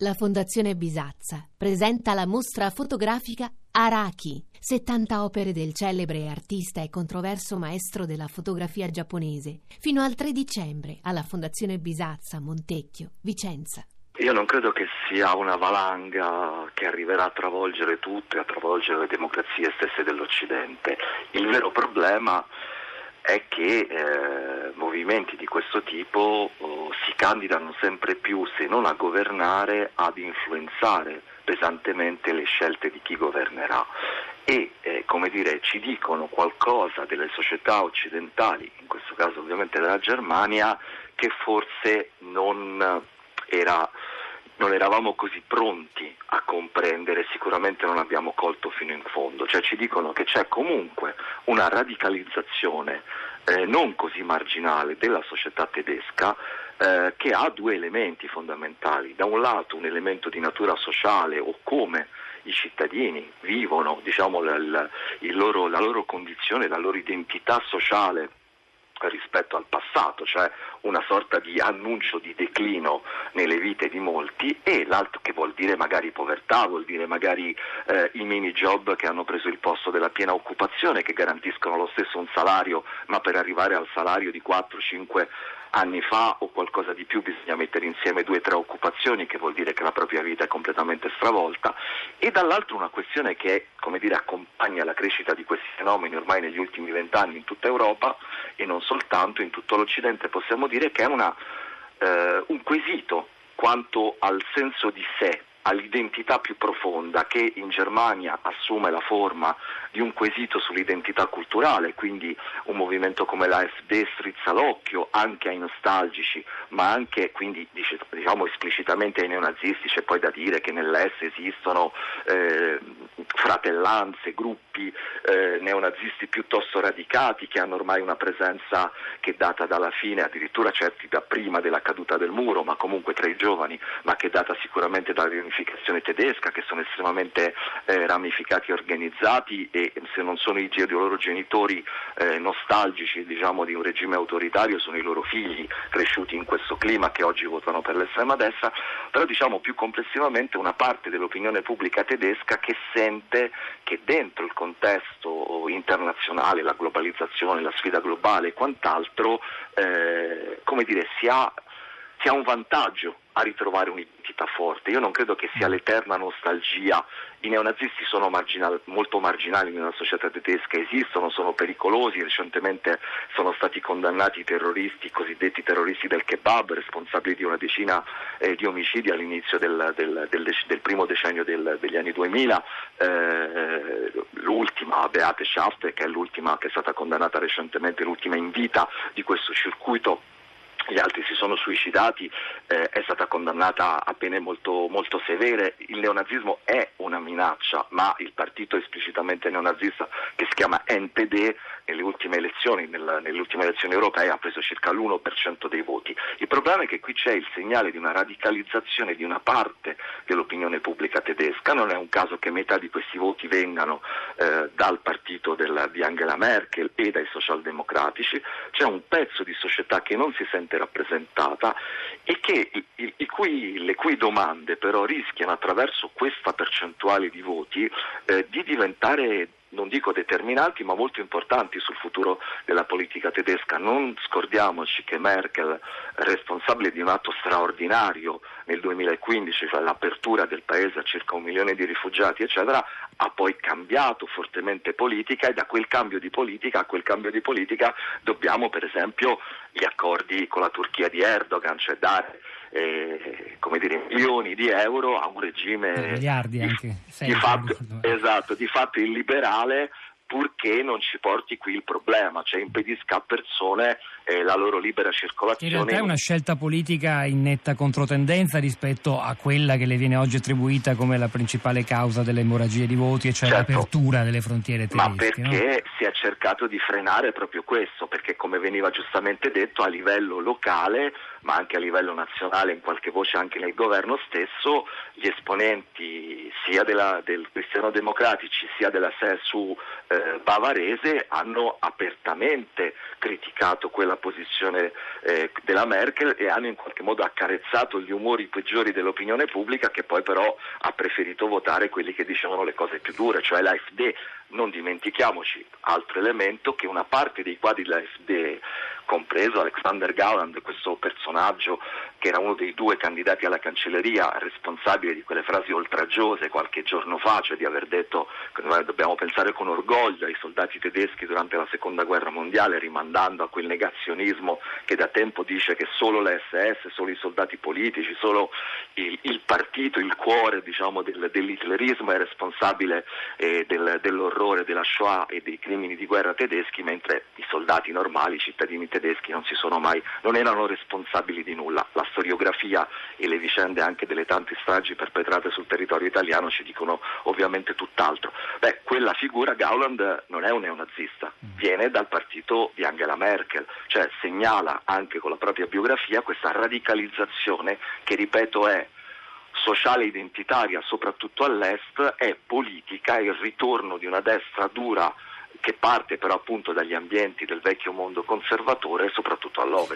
La Fondazione Bisazza presenta la mostra fotografica Araki, 70 opere del celebre artista e controverso maestro della fotografia giapponese, fino al 3 dicembre alla Fondazione Bisazza, Montecchio, Vicenza. Io non credo che sia una valanga che arriverà a travolgere tutto e a travolgere le democrazie stesse dell'Occidente. Il vero problema è che eh, movimenti di questo tipo oh, si candidano sempre più, se non a governare, ad influenzare pesantemente le scelte di chi governerà. E eh, come dire, ci dicono qualcosa delle società occidentali, in questo caso ovviamente della Germania, che forse non era non eravamo così pronti a comprendere, sicuramente non abbiamo colto fino in fondo, cioè ci dicono che c'è comunque una radicalizzazione eh, non così marginale della società tedesca eh, che ha due elementi fondamentali, da un lato un elemento di natura sociale o come i cittadini vivono diciamo, la, la, loro, la loro condizione, la loro identità sociale rispetto al passato, cioè una sorta di annuncio di declino nelle vite di molti e l'altro che vuol dire magari povertà, vuol dire magari eh, i mini job che hanno preso il posto della piena occupazione, che garantiscono lo stesso un salario, ma per arrivare al salario di 4-5 anni fa o qualcosa di più bisogna mettere insieme due o tre occupazioni, che vuol dire che la propria vita è completamente stravolta, e dall'altro una questione che dire, accompagna la crescita di questi fenomeni ormai negli ultimi vent'anni in tutta Europa e non soltanto in tutto l'Occidente, possiamo dire che è una, eh, un quesito quanto al senso di sé all'identità più profonda che in Germania assume la forma di un quesito sull'identità culturale, quindi un movimento come l'AfD strizza l'occhio anche ai nostalgici, ma anche quindi diciamo esplicitamente ai neonazisti, c'è poi da dire che nell'Est esistono eh, fratellanze, gruppi eh, neonazisti piuttosto radicati che hanno ormai una presenza che è data dalla fine, addirittura certi da prima della caduta del muro, ma comunque tra i giovani, ma che è data sicuramente dalla riunificazione tedesca, che sono estremamente eh, ramificati e organizzati e se non sono i, i loro genitori eh, nostalgici diciamo, di un regime autoritario, sono i loro figli cresciuti in questo clima che oggi votano per l'estrema destra, però diciamo più complessivamente una parte dell'opinione pubblica tedesca che sente che dentro il contesto internazionale, la globalizzazione, la sfida globale e quant'altro, eh, come dire, si ha, si ha un vantaggio a ritrovare un'identità forte. Io non credo che sia l'eterna nostalgia. I neonazisti sono marginal, molto marginali nella società tedesca, esistono, sono pericolosi. Recentemente sono stati condannati i terroristi, i cosiddetti terroristi del kebab, responsabili di una decina eh, di omicidi all'inizio del, del, del, del primo decennio degli anni 2000. Eh, l'ultima, Beate Schaft, che è l'ultima che è stata condannata recentemente, l'ultima in vita di questo circuito gli altri si sono suicidati, eh, è stata condannata a pene molto, molto, severe. Il neonazismo è una minaccia, ma il partito esplicitamente neonazista che si chiama NPD nelle ultime elezioni, nella, nelle ultime elezioni europee ha preso circa l'1% dei voti. Il problema è che qui c'è il segnale di una radicalizzazione di una parte dell'opinione pubblica tedesca, non è un caso che metà di questi voti vengano eh, dal partito della, di Angela Merkel e dai socialdemocratici, c'è un pezzo di società che non si sente rappresentata e che, i, i cui, le cui domande però rischiano attraverso questa percentuale di voti eh, di diventare non dico determinanti, ma molto importanti sul futuro della politica tedesca. Non scordiamoci che Merkel, responsabile di un atto straordinario nel 2015, cioè l'apertura del paese a circa un milione di rifugiati, eccetera, ha poi cambiato fortemente politica e da quel cambio di politica a quel cambio di politica dobbiamo per esempio gli accordi con la Turchia di Erdogan, cioè dare eh, come dire, milioni di euro a un regime di, di fatto, esatto, di fatto illiberale purché non ci porti qui il problema, cioè impedisca a persone eh, la loro libera circolazione. In realtà è una scelta politica in netta controtendenza rispetto a quella che le viene oggi attribuita come la principale causa delle emorragie di voti, e cioè certo. l'apertura delle frontiere tedesche. Ma perché no? si è cercato di frenare proprio questo, perché come veniva giustamente detto a livello locale ma anche a livello nazionale, in qualche voce anche nel governo stesso, gli esponenti sia della, del cristiano democratici sia della SESU eh, bavarese hanno apertamente criticato quella posizione eh, della Merkel e hanno in qualche modo accarezzato gli umori peggiori dell'opinione pubblica che poi però ha preferito votare quelli che dicevano le cose più dure, cioè l'AfD. Non dimentichiamoci, altro elemento, che una parte dei quadri dell'AfD compreso Alexander Gauland, questo personaggio che era uno dei due candidati alla cancelleria, responsabile di quelle frasi oltraggiose qualche giorno fa, cioè di aver detto che noi dobbiamo pensare con orgoglio ai soldati tedeschi durante la seconda guerra mondiale, rimandando a quel negazionismo che da tempo dice che solo la SS, solo i soldati politici, solo il, il partito, il cuore diciamo, del, dell'hitlerismo è responsabile eh, del, dell'orrore della Shoah e dei crimini di guerra tedeschi, mentre i soldati normali, i cittadini tedeschi non, mai, non erano responsabili di nulla. La storiografia e le vicende anche delle tante stragi perpetrate sul territorio italiano ci dicono ovviamente tutt'altro. Beh, quella figura Gauland non è un neonazista, viene dal partito di Angela Merkel, cioè segnala anche con la propria biografia questa radicalizzazione che ripeto è sociale identitaria soprattutto all'est, è politica, è il ritorno di una destra dura che parte però appunto dagli ambienti del vecchio mondo conservatore soprattutto all'ovest.